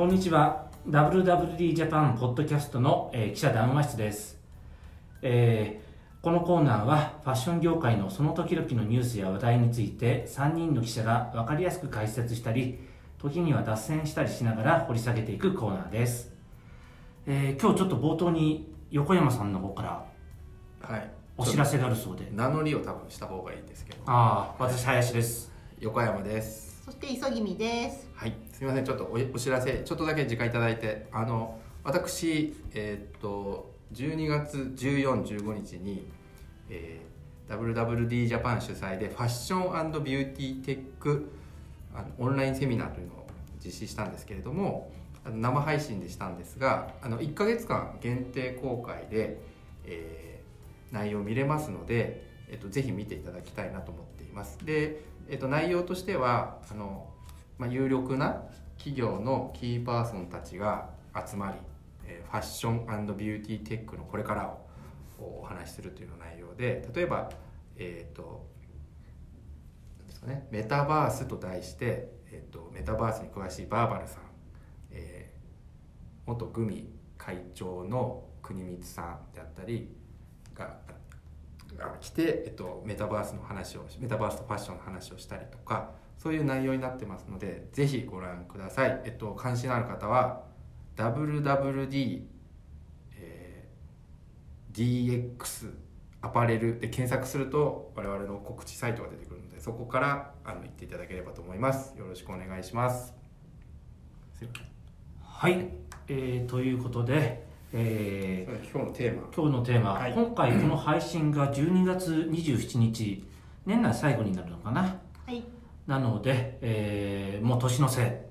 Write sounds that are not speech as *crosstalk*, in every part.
こんにちは。WWD ジャパンポッドキャストの、えー記者談話室です、えーこのコーナーはファッション業界のその時々のニュースや話題について3人の記者が分かりやすく解説したり時には脱線したりしながら掘り下げていくコーナーです、えー今日ちょっと冒頭に横山さんの方からはい。お知らせがあるそうで。名乗りを多分した方がいいですけど。ああ私林です。横山です。そして急ぎみです。すみませんちょっとお知らせちょっとだけ時間いただいてあの私えーっと12月1415日に、えー WWD ジャパン主催でファッションビューティーテックあのオンラインセミナーというのを実施したんですけれどもあの生配信でしたんですがあの1ヶ月間限定公開で、えー内容見れますので、えっと、ぜひ見ていただきたいなと思っています。で、えっと、内容としてはあの、まあ、有力な企業のキーパーソンたちが集まり、えーファッションビューティーテックのこれからをお話しするというような内容で例えば、えっとですかね、メタバースと題して、えっと、メタバースに詳しいバーバルさん、えー元グミ会長の国光さんであったりがが来て、えっと、メタバースの話をメタバースとファッションの話をしたりとかそういう内容になってますのでぜひご覧ください、えっと、関心のある方は WWD、えー DX アパレルで検索すると我々の告知サイトが出てくるのでそこからあの行っていただければと思います。よろしくお願いします。はい、えーということで、えー今日のテーマ。今日のテーマ、はい。今回この配信が12月27日。年内最後になるのかな。はい。なので、えーもう年の瀬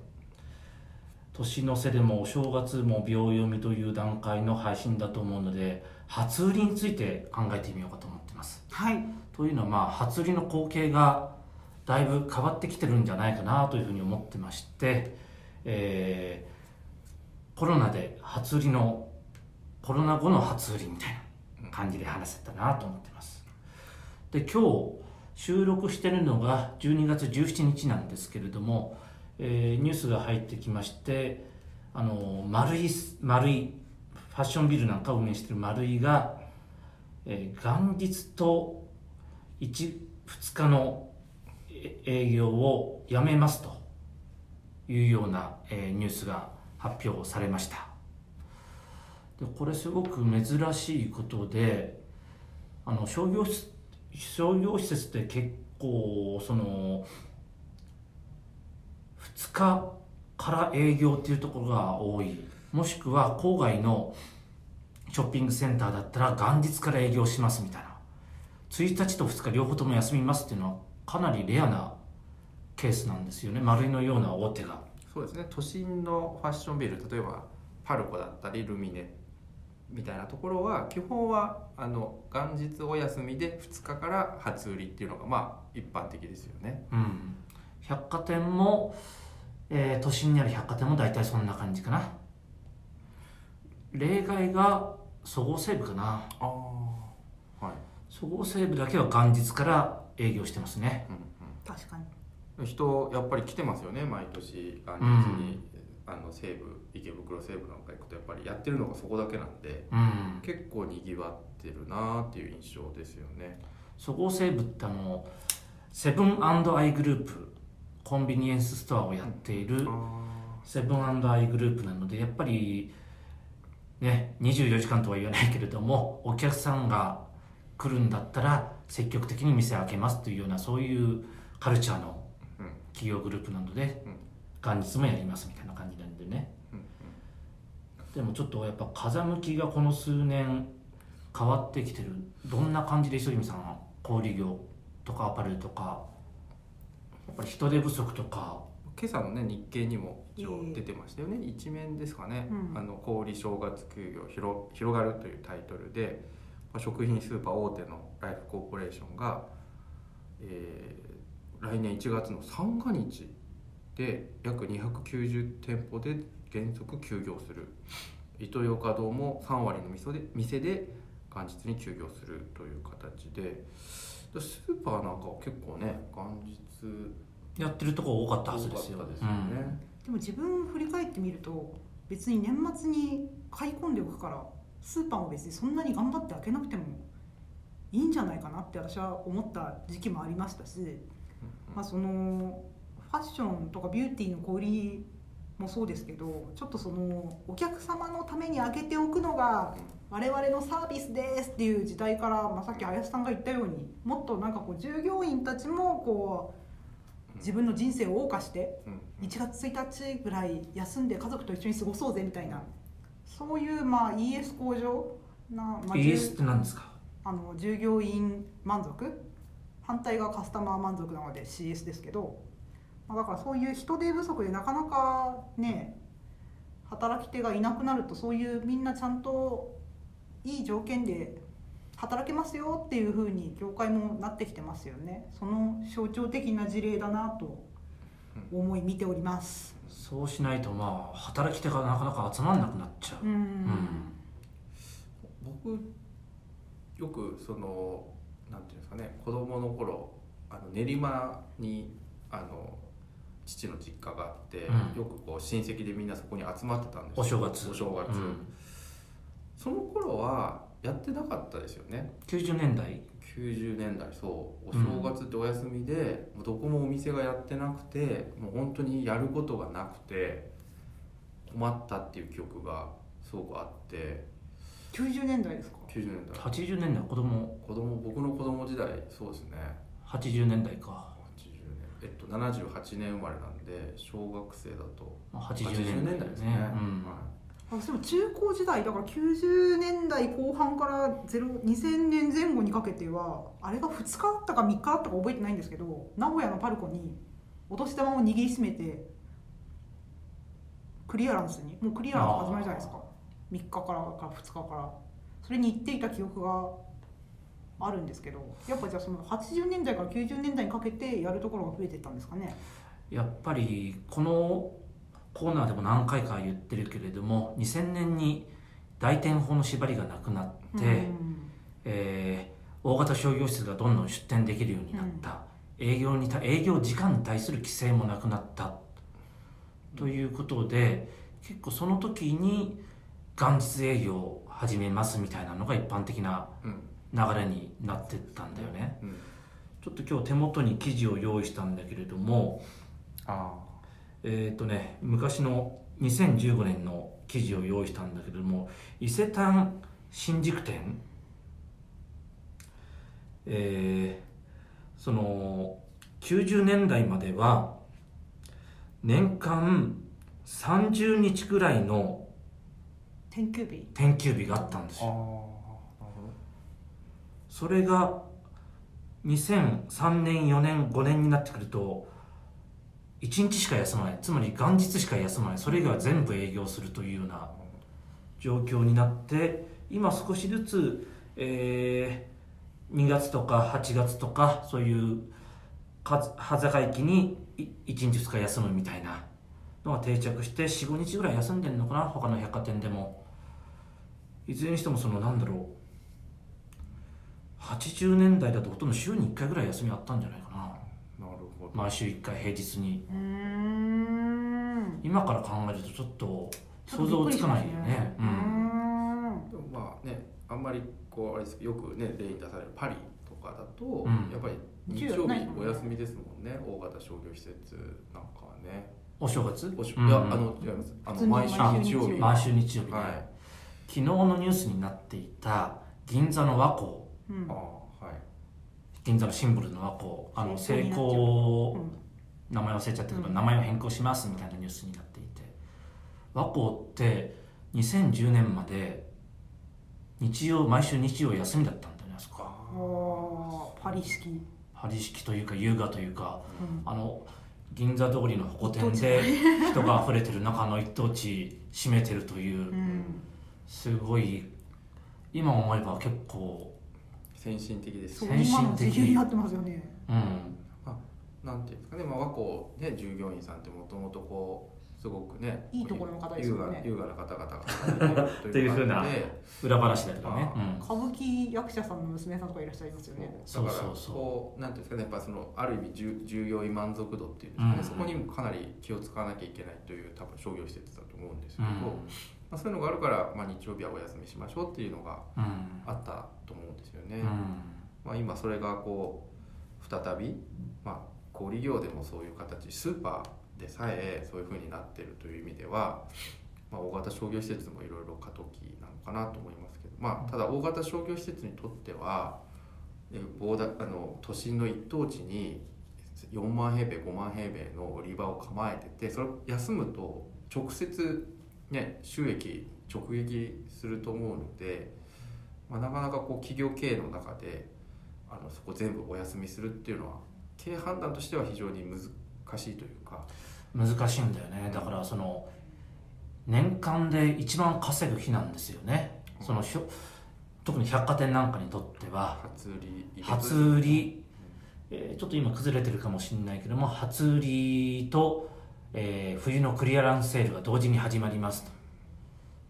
年の瀬でもお正月も秒読みという段階の配信だと思うので初売りについて考えてみようかと思ってます。はい。というのはまあ初売りの光景がだいぶ変わってきてるんじゃないかなというふうに思ってまして、えーコロナで初売りのコロナ後の初売りみたいな感じで話せたなと思ってます。で今日収録してるのが12月17日なんですけれども、えーニュースが入ってきましてあの丸い丸いファッションビルなんかを運営してる丸いが、えー元日と1 2日の営業をやめますというような、えーニュースが発表されました。でこれすごく珍しいことであの商業施商業施設って結構その2日から営業っていうところが多い。もしくは郊外のショッピングセンターだったら元日から営業しますみたいな。1日と2日両方とも休みますっていうのはかなりレアなケースなんですよね。丸いのような大手が。そうですね。都心のファッションビル例えばパルコだったりルミネ。みたいなところは基本はあの元日お休みで2日から初売りっていうのがまあ一般的ですよね。うん。百貨店も、えー都心にある百貨店も大体そんな感じかな。例外がそごう・西武かな。ああはい、そごう・西武だけは元日から営業してますね。うん確かに。うん、人やっぱり来てますよね毎年元日に、あの西武池袋西武なんか行くとやっぱりやってるのがそこだけなんでうん。結構にぎわってるなっていう印象ですよね。そごう・西武ってあのセブンアイグループコンビニエンスストアをやっているあセブンアイグループなのでやっぱりね24時間とは言わないけれどもお客さんが来るんだったら積極的に店を開けますというようなそういうカルチャーのうん。企業グループなのでうん元日もやりますみたいな感じなんでね。うんでもちょっとやっぱ風向きがこの数年変わってきてる。どんな感じで磯君さんは小売業とかアパレルとか。やっぱり人手不足とか。今朝のね日経にも一応出てましたよね、一面ですかね、うん。あの小売正月休業広広がるというタイトルで。まあ食品スーパー大手のライフコーポレーションが、えー来年1月の三が日で約290店舗で原則休業する。イトーヨーカドーも3割の店で店で元日に休業するという形で。スーパーなんかは結構ね元日やってるとこ多かったはずですよ。ですよね、でも自分振り返ってみると別に年末に買い込んでおくからスーパーも別にそんなに頑張って開けなくてもいいんじゃないかなって私は思った時期もありましたし、まあ、そのファッションとかビューティーの小売りもそうですけどちょっとそのお客様のために開けておくのが我々のサービスですっていう時代から、まあ、さっき林さんが言ったようにもっとなんかこう従業員たちもこう自分の人生を謳歌してうん1月1日ぐらい休んで家族と一緒に過ごそうぜみたいなそういうまあ ES 向上な、まあ、ES って何ですか？あの従業員満足？反対がカスタマー満足なので CS ですけど、まあ、だからそういう人手不足でなかなかね働き手がいなくなるとそういうみんなちゃんといい条件で働けますよっていう風に業界もなってきてますよね。その象徴的な事例だなと思い見ております。そうしないとまあ働き手がなかなか集まんなくなっちゃう、うん。ん。僕よくそのなんていうんですかね子供の頃あの練馬にあの父の実家があって、うん。よくこう親戚でみんなそこに集まってたんですよ。お正月。お正月、うん。その頃はやってなかったですよね。90年代。90年代そう。お正月ってお休みで、もうどこもお店がやってなくてもう本当にやることがなくて困ったっていう記憶がすごくあって。90年代ですか？90年代。80年代子供。子供僕の子供時代そうですね。80年代か。80年えっと78年生まれなんで小学生だとまあ80年代。ですね、うん。はあでも中高時代だから90年代後半から0 2000年前後にかけてはあれが2日あったか3日あったか覚えてないんですけど名古屋のパルコにお年玉を握りしめてクリアランスにもうクリアランス始まるじゃないですか。3日からか2日から。それに行っていた記憶があるんですけどやっぱじゃあその80年代から90年代にかけてやるところが増えていったんですかね？やっぱりこのコーナーでも何回か言ってるけれども2000年に大店法の縛りがなくなって、うん。えー大型商業施設がどんどん出店できるようになった、営業にた営業時間に対する規制もなくなった。ということで結構その時に元日営業を始めますみたいなのが一般的なうん流れになってったんだよね。うん。ちょっと今日手元に記事を用意したんだけれどもあえっ、とね昔の2015年の記事を用意したんだけれども伊勢丹新宿店えーその90年代までは年間30日ぐらいの天休日。天休日があったんですよそれが2003年4年5年になってくると1日しか休まない。つまり元日しか休まない。それ以外は全部営業するというような状況になって今少しずつ、えー2月とか8月とかそういうか端境期に1日2日休むみたいなのが定着して45日ぐらい休んでるのかな。他の百貨店でも。いずれにしてもそのなんだろう。80年代だとほとんど週に1回ぐらい休みあったんじゃないかな。どなるほど。毎週1回平日に。うーん。今から考えるとちょっと想像つかないよね。ううん。まあねあんまりこうあれですけどよくね例に出されるパリとかだと、ん。やっぱり日曜日お休みですもんね。大型商業施設なんかはね。お正月？おしうん。いやあの違います。あの毎週日曜日。毎週日曜日ね、はい。昨日のニュースになっていた銀座の和光うん。ああはい。銀座のシンボルの和光。あの成成功。功うん。名前忘れちゃったけど、うん。名前を変更しますみたいなニュースになっていて。和光って2010年まで日曜毎週日曜休みだったんだよねあそこパリ式、パリ式というか優雅というか。うん。あの銀座通りの保護店一で人が溢れてる中の一等地占めてるという。うん。すごい今思えば結構先進的です。そう先進的。今の時流になってますよね。うん。なんていうんですかね、まあ、和光ね従業員さんってもともとこうすごくねいいところの方ですよね。優雅優雅な方々が *laughs* っていうふうなで裏話だけどね、あうん。歌舞伎役者さんの娘さんとかいらっしゃいますよね。そう。だからそうそう。こうなんていうんですかね。やっぱそのある意味従従業員満足度っていうんですかね、うん。そこにもかなり気を使わなきゃいけないという多分商業施設だと思うんですけど、うんまあ、そういうのがあるから、まあ、日曜日はお休みしましょうっていうのがうん。あったと思うんですよね。うん。まあ、今それがこう再び、まあ、小売業でもそういう形スーパーでさえそういうふうになってるという意味では、まあ、大型商業施設もいろいろ過渡期なのかなと思いますけど、まあ、ただ大型商業施設にとってはえあの都心の一等地に4万平米5万平米の売り場を構えててそれ休むと直接、ね、収益直撃すると思うので、まあ、なかなかこう企業経営の中であのそこ全部お休みするっていうのは経営判断としては非常に難しいというか。難しいんだよね。だからその年間で一番稼ぐ日なんですよね。そのひょ特に百貨店なんかにとっては。初売り初売り、えーちょっと今崩れてるかもしれないけども初売りと、えー冬のクリアランスセールが同時に始まりますと。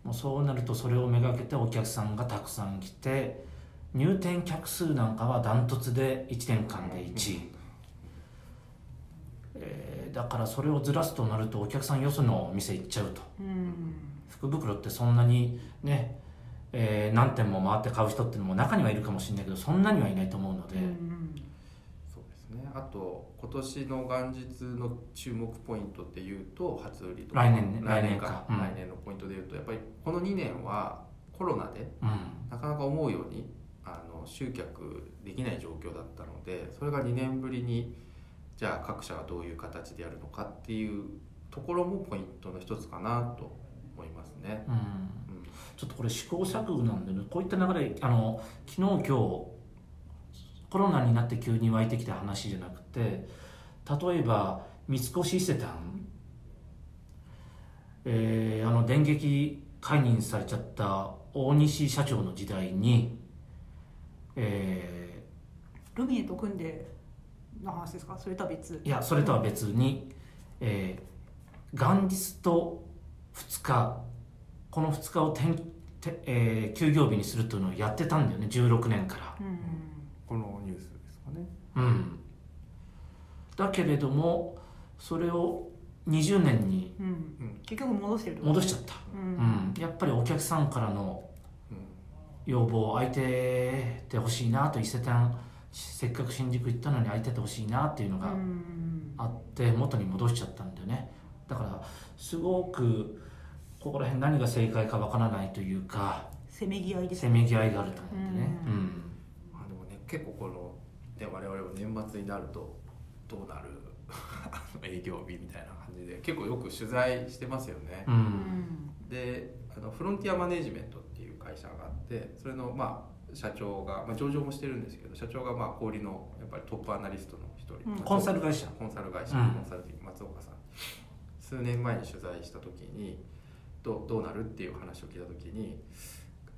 もうそうなるとそれをめがけてお客さんがたくさん来て入店客数なんかはダントツで1年間で1位、えーだからそれをずらすとなるとお客さんよそのお店行っちゃうと。うん。福袋ってそんなにね、えー何店も回って買う人っていうのも中にはいるかもしれないけどそんなにはいないと思うので、うんあと今年の元日の注目ポイントっていうと初売りとか。来年ね。来年か。来年か。うん。来年のポイントでいうとやっぱりこの2年はコロナでうん。なかなか思うようにあの集客できない状況だったのでそれが2年ぶりにじゃあ各社がどういう形でやるのかっていうところもポイントの一つかなと思いますね。うん。うん。ちょっとこれ試行錯誤なんでねこういった流れあの昨日今日コロナになって急に湧いてきた話じゃなくて例えば三越伊勢丹、えーあの電撃解任されちゃった大西社長の時代に、えルミネと組んでの話ですか？それとは別。ーいやそれとは別に、えー元日と2日この2日を転て、えー休業日にするというのをやってたんだよね16年から。うんこのニュースですかね。うん、だけれどもそれを20年にうん。うん。結局戻してるってこと戻しちゃった、ううん。ん、やっぱりお客さんからのうん。要望空いててほしいなと伊勢丹せっかく新宿行ったのに空いててほしいなっていうのうがん。あって元に戻しちゃったんだよね。だからすごくここら辺何が正解かわからないというかせめぎ合いですせめぎ合いがあると思うんでね、ううん結構この、ね、我々も年末になるとどうなる *laughs* 営業日みたいな感じで結構よく取材してますよね。ううん。んであのフロンティアマネジメントっていう会社があってそれのまあ社長が、まあ、上場もしてるんですけど社長がまあ小売りのやっぱりトップアナリストの一人、うん。コンサル会社。コンサル会社、うん。コンサルティング。松岡さん。数年前に取材した時にどうどうなるっていう話を聞いた時に、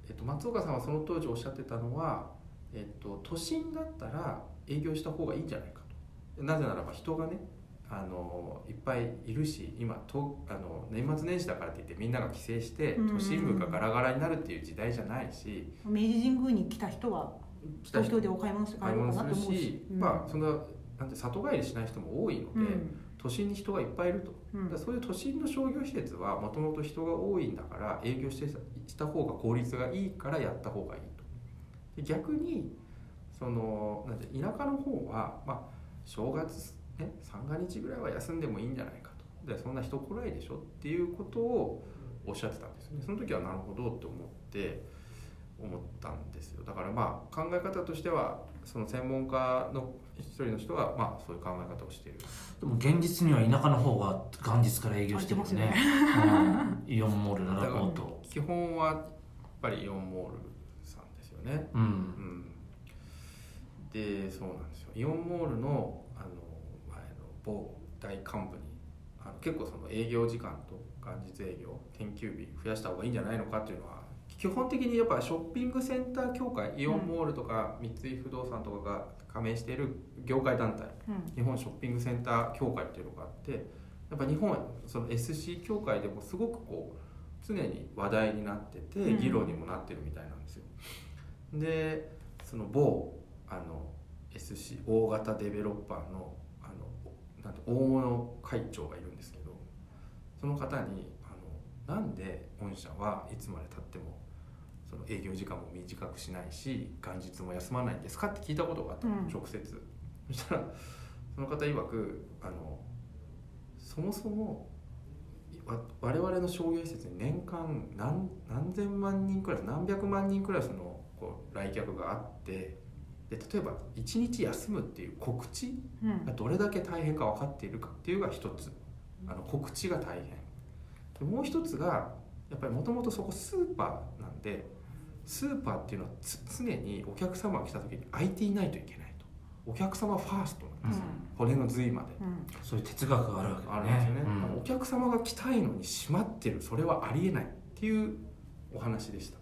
えっと、松岡さんはその当時おっしゃってたのは、えっと、都心だったら営業した方がいいんじゃないかと。なぜならば人がねあのいっぱいいるし今とあの年末年始だからって言ってみんなが帰省して都心部がガラガラになるっていう時代じゃないし。明治神宮に来た人は東京でお買い物して帰か物するなと思うし。し、うん。まあそんななんて里帰りしない人も多いので、うん。都心に人がいっぱいいると、うん。だそういう都心の商業施設はもともと人が多いんだから営業してした方が効率がいいからやった方がいい逆にそのなんて田舎の方は、まあ、正月、ね、三が日ぐらいは休んでもいいんじゃないかと。でそんな人来ないでしょ？っていうことをおっしゃってたんですよね。その時はなるほどって思って思ったんですよ。だからまあ考え方としてはその専門家の一人の人はまあそういう考え方をしている。でも現実には田舎の方が元日から営業してるよね。うん、*laughs* イオンモールララポート基本はやっぱりイオンモールね。うん。うん、でそうなんですよ。イオンモールのあの前の某大幹部にあの結構その営業時間と元日営業天休日増やした方がいいんじゃないのかっていうのは基本的にやっぱショッピングセンター協会イオンモールとか三井不動産とかが加盟している業界団体うん。日本ショッピングセンター協会っていうのがあってやっぱ日本その SC 協会でもすごくこう常に話題になっててうん。議論にもなってるみたいなんですよ。でその某あの SC 大型デベロッパーのあのなんて大物会長がいるんですけどその方にあのなんで御社はいつまでたってもその営業時間も短くしないし元日も休まないんですかって聞いたことがあったの、うん。直接。そしたらその方曰くあのそもそもわ我々の商業施設に年間何何千万人くらい何百万人くらいそのこう来客があってで例えば1日休むっていう告知うん。がどれだけ大変か分かっているかっていうのが一つ。あの告知が大変。でもう一つがやっぱりもともとそこスーパーなんでスーパーっていうのはつ常にお客様が来た時に空いていないといけないと。お客様ファーストなんですよ、骨の髄まで。うん。そういう哲学があるわけだあね。るんですよね、うん。お客様が来たいのに閉まってる。それはありえないっていうお話でした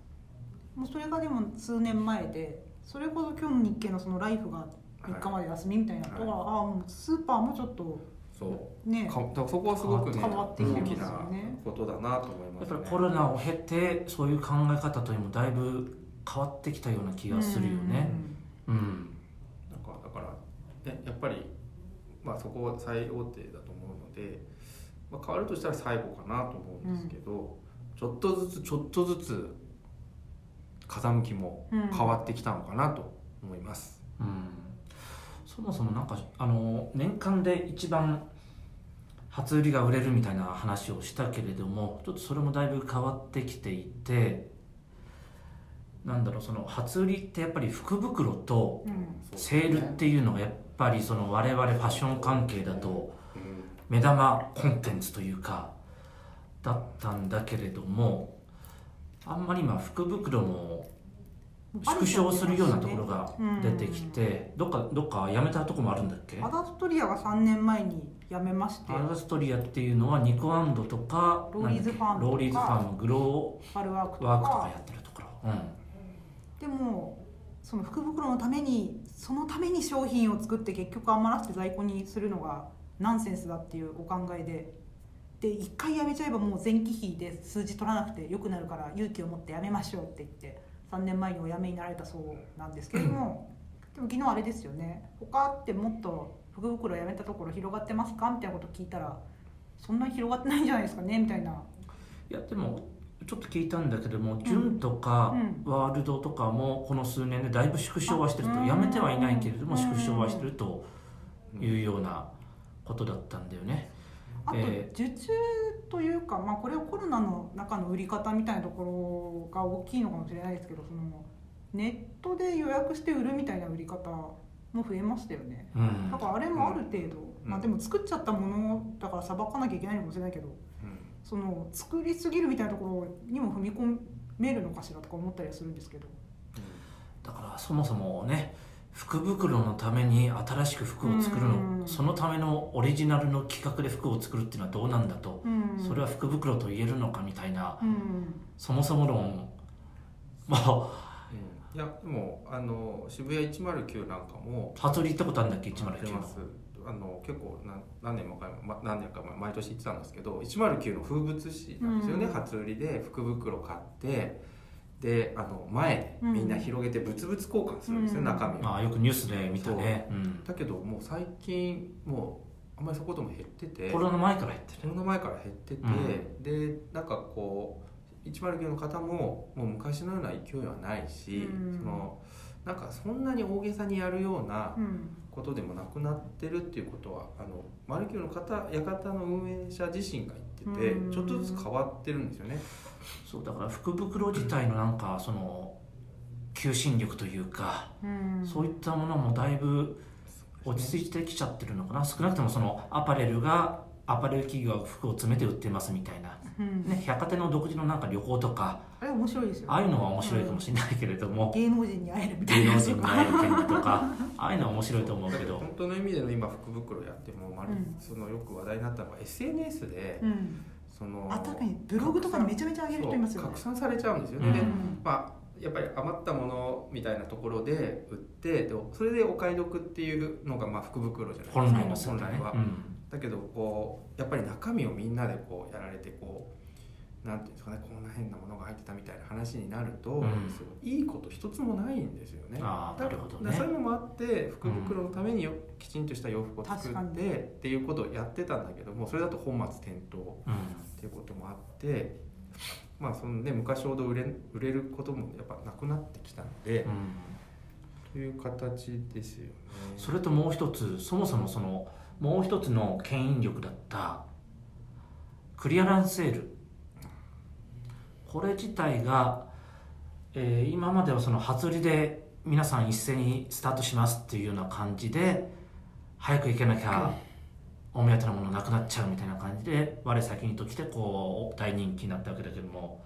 もうそれがでも数年前でそれこそ今日の日経のそのライフが3日まで休みみたいなとは、ああもうスーパーもちょっとそう。ね。かだからそこはすごくね変わって大きてますよね。ことだなと思いやっますね。ぱりコロナを経てそういう考え方というのもだいぶ変わってきたような気がするよね。うん。なんかだから、ね、やっぱり、まあ、そこは最大手だと思うので、まあ、変わるとしたら最後かなと思うんですけど、ちょっとずつちょっとずつ風向きもうん。変わってきたのかなと思います。うん。そもそもなんかあの年間で一番初売りが売れるみたいな話をしたけれどもちょっとそれもだいぶ変わってきていてなんだろうその初売りってやっぱり福袋とうん。セールっていうのがやっぱりその我々ファッション関係だとうん。目玉コンテンツというかだったんだけれどもあんまり今福袋も縮小するようなところが出てきてどっかどっかやめたところもあるんだっけ？アダストリアが3年前に辞めまして。アダストリアっていうのは niko and とか LOWRYS FARM LOWRYS FARM GLOBAL WORK とーワークとかかやってるところ、うん、でもその福袋のためにそのために商品を作って結局余らせて在庫にするのがナンセンスだっていうお考えでで一回やめちゃえばもう前期費で数字取らなくてよくなるから勇気を持ってやめましょうって言って3年前にお辞めになられたそうなんですけれども、でも昨日あれですよね。他ってもっと福袋やめたところ広がってますかみたいなこと聞いたらそんなに広がってないんじゃないですかねみたいな。いやでもちょっと聞いたんだけども、ジュンとかうワールドとかもこの数年でだいぶ縮小はしてると。あやめてはいないけれどもうん。縮小はしてるというようなことだったんだよね。あとえ受注というか、まあ、これはコロナの中の売り方みたいなところが大きいのかもしれないですけどそのネットで予約して売るみたいな売り方も増えましたよね。うん。だからあれもある程度、うん。まあ、でも作っちゃったものだからさばかなきゃいけないのかもしれないけどうん。その作りすぎるみたいなところにも踏み込めるのかしらとか思ったりはするんですけど。だからそもそもね福袋のために新しく服を作るうん。のそのためのオリジナルの企画で服を作るっていうのはどうなんだと。うん。それは福袋と言えるのかみたいな。うん。そもそも論。*laughs* まあ。うん。いやでもあの渋谷109なんかも。初売り行ったことあるんだっけ？やって109のます。あの結構な何年もかも、ま、何年か前毎年行ってたんですけど109の風物詩なんですよね、うん。初売りで福袋買ってであの前でみんな広げて物々交換するんですよ、うん。中身を、まあよくニュースで見たね、う。ん、だけどもう最近もうあんまりそういうことも減ってて。コロナ前からやってる。コロナ前から減ってて、うん。でなんかこう109の方ももう昔のような勢いはないし、うん。そのなんかそんなに大げさにやるようなうん。ことでもなくなってるっていうことはあのマルキューの方館の運営者自身が言ってて、うん。ちょっとずつ変わってるんですよね。そうだから福袋自体のなんかその求心力というか、うん。そういったものもだいぶ落ち着いてきちゃってるのかな。少なくともそのアパレルがアパレル企業が服を詰めて売ってますみたいな、うん。ね、百貨店の独自のなんか旅行とかあれ面白いですよああいうのは面白いかもしれないけれども、芸能人に会えるみたいな。芸能人に会えるとか *laughs* ああいうのは面白いと思うけど。本当の意味での今福袋やっても、まるうん。そのよく話題になったのが SNS で、うんそのあ確かにブログとかにめちゃめちゃ上げる人いますよね。拡散されちゃうんですよね、うん。でまあやっぱり余ったものみたいなところで売ってでそれでお買い得っていうのがまあ福袋じゃないですか本来は、うん。だけどこうやっぱり中身をみんなでこうやられてこうなんていうんですかねこんな変なものが入ってたみたいな話になると、うん。すごいいいこと一つもないんですよね。なるほどね。だそういうのもあって福袋のためによ、きちんとした洋服を作ってっていうことをやってたんだけどもそれだと本末転倒。うんっていうこともあってまあそのね昔ほど売れ売れることもやっぱなくなってきたので、うんという形ですよね。それともう一つそもそもそのもう一つの牽引力だったクリアランスセールこれ自体が、えー今まではその初売りで皆さん一斉にスタートしますっていうような感じで早く行けなきゃお目当てのものなくなっちゃうみたいな感じで我先にと来てこう大人気になったわけだけども。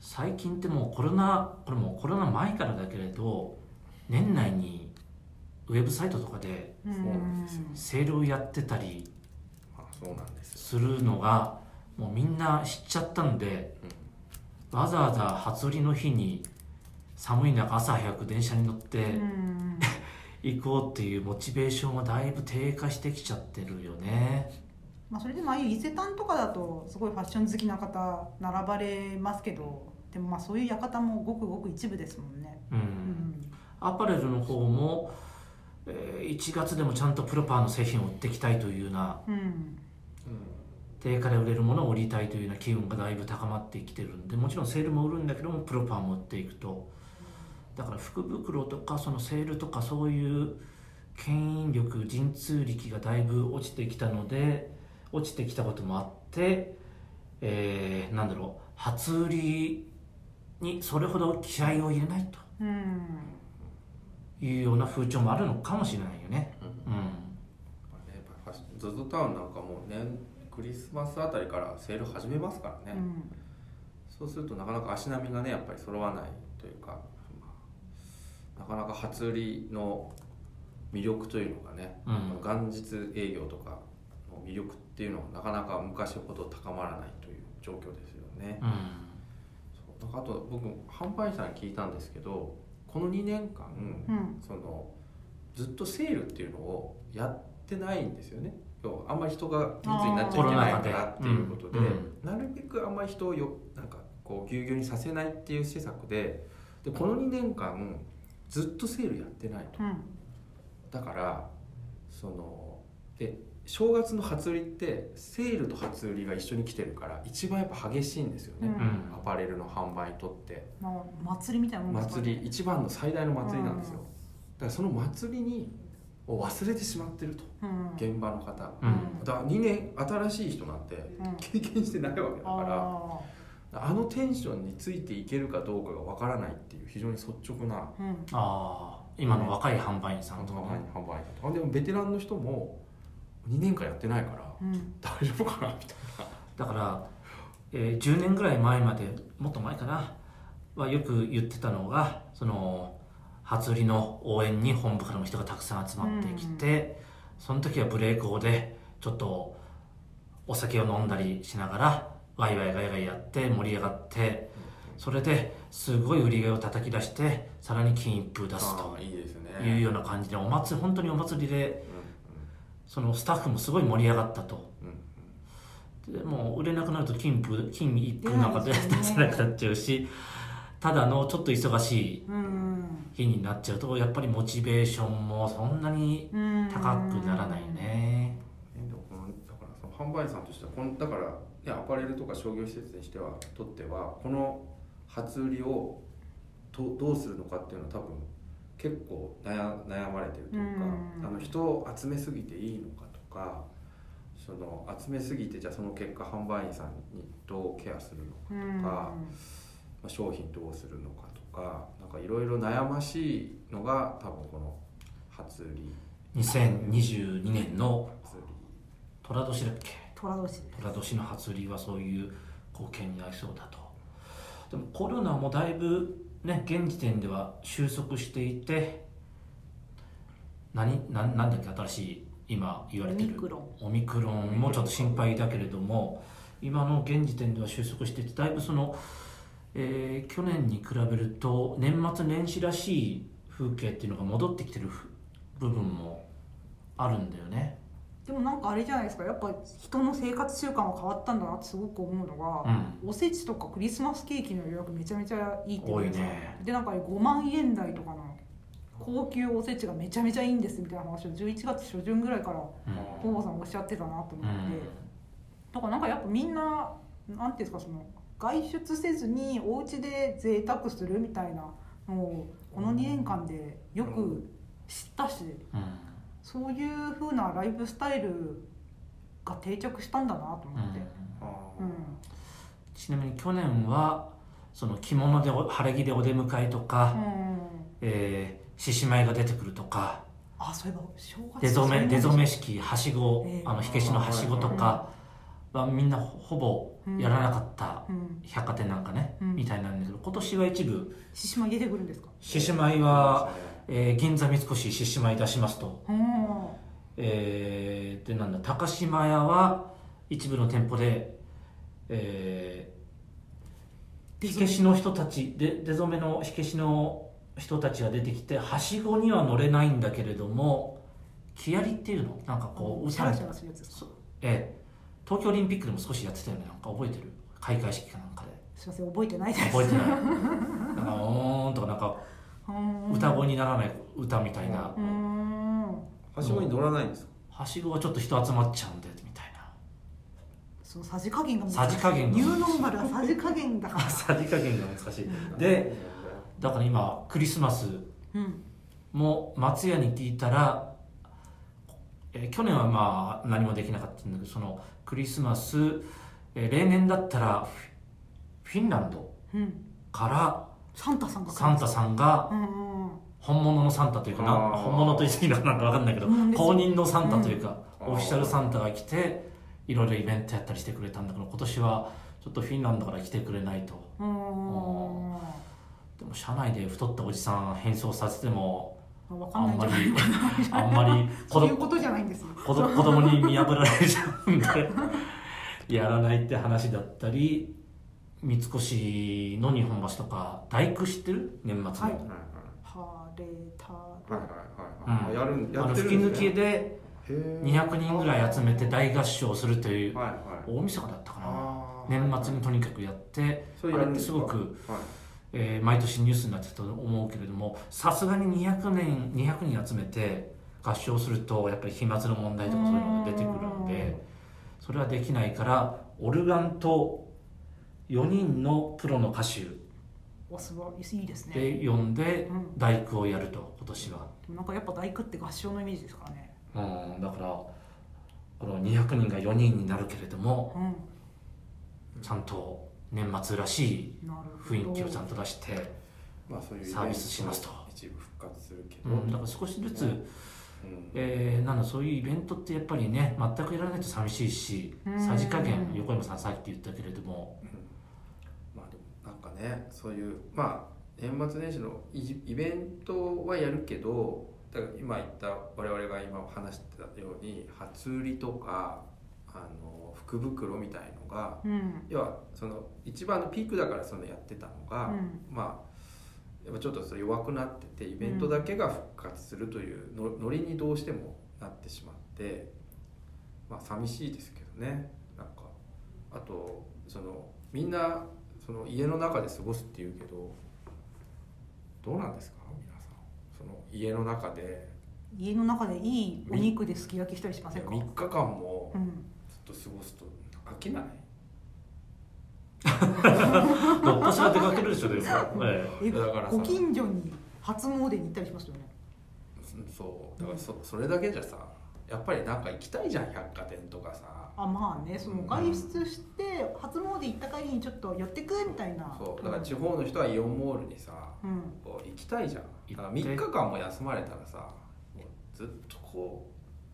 最近ってもうコロナこれもうコロナ前からだけれど年内にウェブサイトとかでセールをやってたりするのがもうみんな知っちゃったんでわざわざ初売りの日に寒い中朝早く電車に乗ってうん行こうっていうモチベーションはだいぶ低下してきちゃってるよね。まあ、それでもああいう伊勢丹とかだとすごいファッション好きな方並ばれますけどでもまあそういう館もごくごく一部ですもんね、ううん。ん、アパレルの方も、えー1月でもちゃんとプロパーの製品を売っていきたいというようなうん。定価で売れるものを売りたいというような機運がだいぶ高まってきてるんでもちろんセールも売るんだけどもプロパーも売っていくとだから福袋とかそのセールとかそういう牽引力神通力がだいぶ落ちてきたので落ちてきたこともあって、えーなんだろう初売りにそれほど気合を入れないと。うん。いうような風潮もあるのかもしれないよね。うん。うん。タウンなんかもう年クリスマスあたりからセール始めますからね、うん。そうするとなかなか足並みがねやっぱり揃わないというか、まあなかなか初売りの魅力というのがね、うん。元日営業とかの魅力っていうのはなかなか昔ほど高まらないという状況ですよね。うん。そう。なんかあと僕販売員さんに聞いたんですけどこの2年間、うん。そのずっとセールっていうのをやってないんですよね。要はあんまり人が密になっちゃいけないからっていうことでなるべくあんまり人をよなんかこうぎゅうぎゅうにさせないっていう施策ででこの2年間ずっとセールやってないと。うん。だからそので正月の初売りってセールと初売りが一緒に来てるから一番やっぱ激しいんですよね、うん。うんアパレルの販売にとって。まあ、祭りみたいなもんですか祭り一番の最大の祭りなんですよ、うん。だからその祭りにを忘れてしまってると。うん。現場の方、うん。だから2年新しい人なんてうん。経験してないわけだから、ああのテンションについていけるかどうかがわからないっていう非常に率直なーうん。ああ今の若い販売員さん販とか。ね売販売だとあでもベテランの人も2年間やってないからうん。大丈夫かなみたいだから、えー10年ぐらい前までもっと前かなはよく言ってたのがその初売りの応援に本部からの人がたくさん集まってきて、その時はブレークをでちょっとお酒を飲んだりしながらワイワイガヤガヤやって盛り上がってそれですごい売り上げを叩き出してさらに金一封出すなとあいいですね。いうような感じでお祭り本当にお祭りでそのスタッフもすごい盛り上がったと。でもう売れなくなると金封金一封なんか出せなくなっちゃうしただのちょっと忙しいうん日になっちゃうとやっぱりモチベーションもそんなにうん高くならないよねだからその販売員さんとしてはこのだから、ね、アパレルとか商業施設にしてはとってはこの初売りをとどうするのかっていうのは多分結構悩悩まれてるというか、うん。あの人を集めすぎていいのかとかその集めすぎてじゃあその結果販売員さんにどうケアするのかうん。まあ、商品どうするのかとかなんかいろいろ悩ましいのが多分この初売り。2022年の初売り寅年だっけ虎年です寅年の初売りはそういう貢献になりそうだと。でもコロナもだいぶね現時点では収束していて何何だっけ新しい今言われてるオミクロンもちょっと心配だけれども今の現時点では収束していてだいぶその、えー去年に比べると年末年始らしい風景っていうのが戻ってきてるふ部分もあるんだよねでもなんかあれじゃないですか。やっぱ人の生活習慣が変わったんだなってすごく思うのが、うん。おせちとかクリスマスケーキの予約めちゃめちゃいいって言うんですよね。でなんか5万円台とかの高級おせちがめちゃめちゃいいんですみたいな話を11月初旬ぐらいからうん。ポーさんおっしゃってたなと思うって、ん。だからなんかやっぱみんななんていうんですかその外出せずにお家で贅沢するみたいなのをこの2年間でよく知ったし、うんそういう風なライフスタイルが定着したんだなと思って、あー。うん。ちなみに去年はその着物でお晴れ着でお出迎えとか、うん。えー獅子舞が出てくるとか。あそういえば正月出初め出初めめ式はしご、ええあの火消しのはしごとかはみんなほぼやらなかったうん。百貨店なんかね、うん。みたいなんだけど今年は一部。獅子舞出てくるんですか？獅子舞は、えー銀座三越獅子舞出しますと、うん。えーでなんだ高島屋は一部の店舗で、えー、火消しの人たちで出初めの火消しの人たちが出てきてはしごには乗れないんだけれども木遣りっていうの？なんかこう歌シャラシャラするやつええ。東京オリンピックでも少しやってたよね。なんか覚えてる？開会式かなんかで。すいません覚えてないです。覚えてない *laughs* なんかおーんとかなんかうん歌声にならない歌みたいな。うん。はしごに乗らないん。ですかはしごはちょっと人集まっちゃうんでみたいな。そのさじ加減が難しい。さじ加減がニューノーマルはさじ加減だからさじ加減が難しい。でだから今クリスマスうんも松屋に聞いたら、えー去年はまあ何もできなかったんだけどそのクリスマス、えー例年だったらフィンランドうんからサンタさんがサンタさんがうんうん本物のサンタというかな本物と言い過ぎなのか分かんないけど公認のサンタというか、うん。オフィシャルサンタが来ていろいろイベントやったりしてくれたんだけど今年はちょっとフィンランドから来てくれないと。うん。でも車内で太ったおじさん変装させてもあんまりあんまり *laughs* 子供子供に見破られちゃうんでやらないって話だったり三越の日本橋とか大工知ってる？年末の、はいれたはいはいはいはい、うん。やるんやあのって吹き抜るんですね。きでへー。200人ぐらい集めて大合唱するというはいはい。大晦日だったかな。年末にとにかくやってそれあれってすごく、はい。えー毎年ニュースになってたと思うけれどもさすがに200年200人集めて合唱するとやっぱり飛沫の問題とかそういうのが出てくるんでそれはできないからオルガンと4人のプロの歌手おすごいいいですね。で呼んでうん。大工をやると今年は、なんかやっぱ大工って合唱のイメージですからね。うん、だからこの200人が4人になるけれどもうちゃんと年末らしい雰囲気をちゃんと出して、まあそういうサービスしますと。一部復活するけど、うん、だから少しずつ、うん。えーなんだそういうイベントってやっぱりね全くやらないと寂しいしうん。さじ加減横山さんさっき言ったけれどもまあでもなんかねそういうまあ年末年始のイイベントはやるけどだから今言った我々が今話してたように初売りとかあの福袋みたいのがうん。要はその一番のピークだからそのやってたのが、うん。まあやっぱちょっとそう弱くなっててイベントだけが復活するというのノリにどうしてもなってしまってまあ寂しいですけどね。なんかあとそのみんなその家の中で過ごすっていうけどどうなんですか？皆さん。その家の中で。家の中でいいお肉ですき焼きしたりしませんか？3日間もうん。ずっと過ごすと飽きない。どっかしら出かけるでしょでも、ええ。だからさご近所に初詣に行ったりしますよね？そう。だからそそれだけじゃさやっぱりなんか行きたいじゃん百貨店とかさあまあねその外出して初詣行った帰りにちょっと寄ってくみたいな。そうだから地方の人はイオンモールにさうん。こう行きたいじゃん。だから行って3日間も休まれたらさもうずっとこ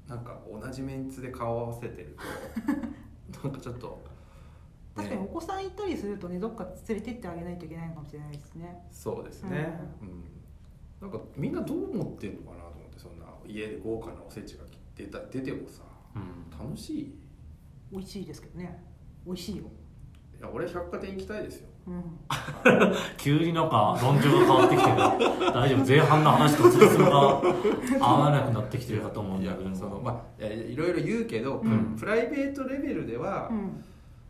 うなんか同じメンツで顔合わせてると *laughs* なんかちょっと、確かにおね、子さん行ったりするとねどっか連れてってあげないといけないのかもしれないですね。そうですね、うん。なんかみんなどう思ってんのかなと思ってそんな家で豪華なおせちが出た出てもさうん。楽しいい美味しいですけどね。美味しいよ。や俺百貨店行きたいですよ。うん。急になんか論調が変わってきてる。*laughs* 大丈夫前半の話とつりつまが合わなくなってきてるかと思うんいやだけど。そのまあいやいろいろ言うけど、ん。プライベートレベルでは、うん。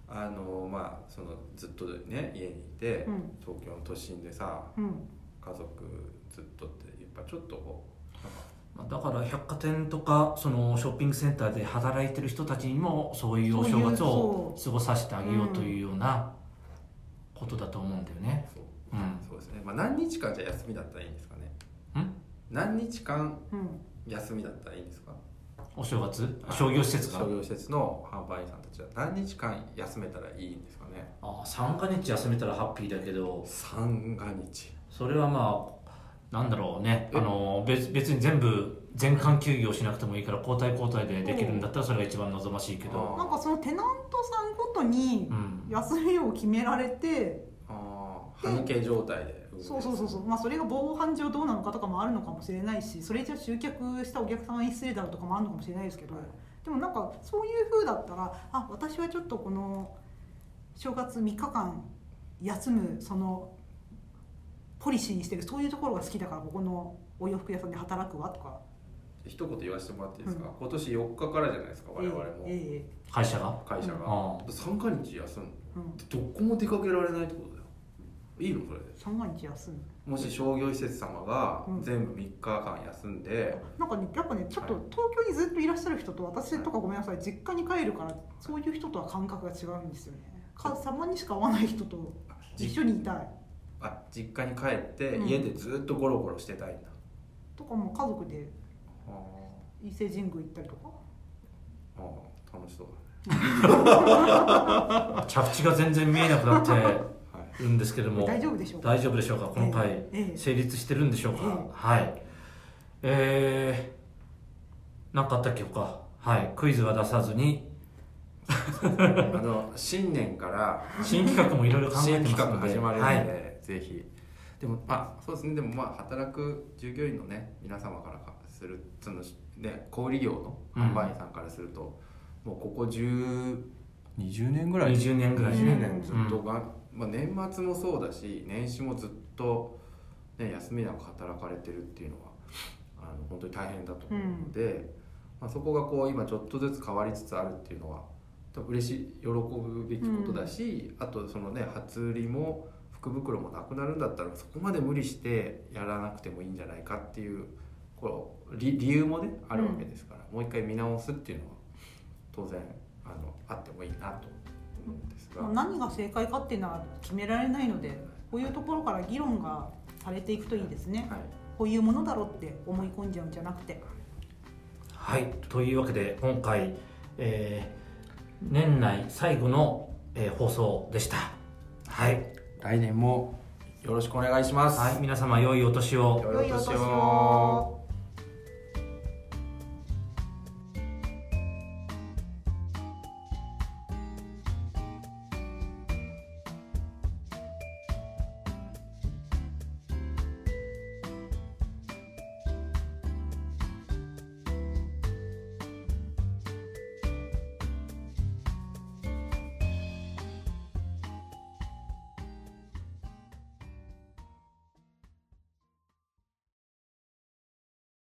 あのまあそのずっとね家にいて、うん。東京の都心でさうん。家族ずっとってやっぱちょっとこうだから百貨店とかそのショッピングセンターで働いてる人たちにもそういうお正月を過ごさせてあげようというようなことだと思うんだよね。そう,、うん。そうですね、まあ、何日間じゃ休みだったらいいんですかね。ん？何日間うん。休みだったらいいんですか？お正月？商業施設が？商業施設の販売員さんたちは。何日間休めたらいいんですかね。ああ三が日休めたらハッピーだけど。三が日。それはまあなんだろうね。え？あの別別に全部全館休業しなくてもいいから交代交代でできるんだったらそれが一番望ましいけど、なんかそのテナントさんごとにうん、休みを決められてああ歯抜け状態でそうそうそうそう。まあそれが防犯上どうなのかとかもあるのかもしれないしそれじゃ集客したお客様に失礼だろうとかもあるのかもしれないですけど、はい。でもなんかそういう風だったらあ私はちょっとこの正月3日間休むそのポリシーにしてるそういうところが好きだからここのお洋服屋さんで働くわとか。一言言わせてもらっていいですか、今年4日からじゃないですか我々も、え会社が？会社が、あ三が日休むえうん、どこも出かけられないってことだよ。いいのそれで。三が日休む。もし商業施設様がうん。全部3日間休んで、なんかねやっぱねちょっとはい。東京にずっといらっしゃる人と私とかごめんなさい。実家に帰るからそういう人とは感覚が違うんですよね。かたまにしか会わない人と一緒にいたいあ実家に帰ってうん。家でずっとゴロゴロしてたいんだ、とかも家族であ伊勢神宮行ったりとか？あああ楽しそうあ *laughs* 着地が全然見えなくなってるんですけども大丈夫でしょうか？大丈夫でしょうか？この回、ええ。ええ成立してるんでしょうか、ええ。はい。えー、なんかあったっけ他？はい。クイズは出さずに。*laughs* あの新年から新企画もいろいろ考え新企てますので。画始まるので、はい、ぜひ。でもまあそうですね。でもまあ働く従業員のね皆様からするそのね小売業の販売員さんからすると、もうここ10 20年ぐらい。20年ぐらい。20年ずっと。が、まあ、年末もそうだし年始もずっと、ね、休みなく働かれてるっていうのはあの本当に大変だと思うので、まあ、そこがこう今ちょっとずつ変わりつつあるっていうのは多分嬉しい喜ぶべきことだし、あとそのね初売りも福袋もなくなるんだったらそこまで無理してやらなくてもいいんじゃないかっていうこう理理由もねあるわけですから、もう一回見直すっていうのは当然あのあってもいいなと思うんですが。何が正解かっていうのは決められないのでこういうところから議論がされていくといいですね。はい。こういうものだろうって思い込んじゃうんじゃなくて。はい、というわけで今回、えー年内最後の、えー放送でした。はい、来年もよろしくお願いします。はい、皆様良いお年を良いお年を。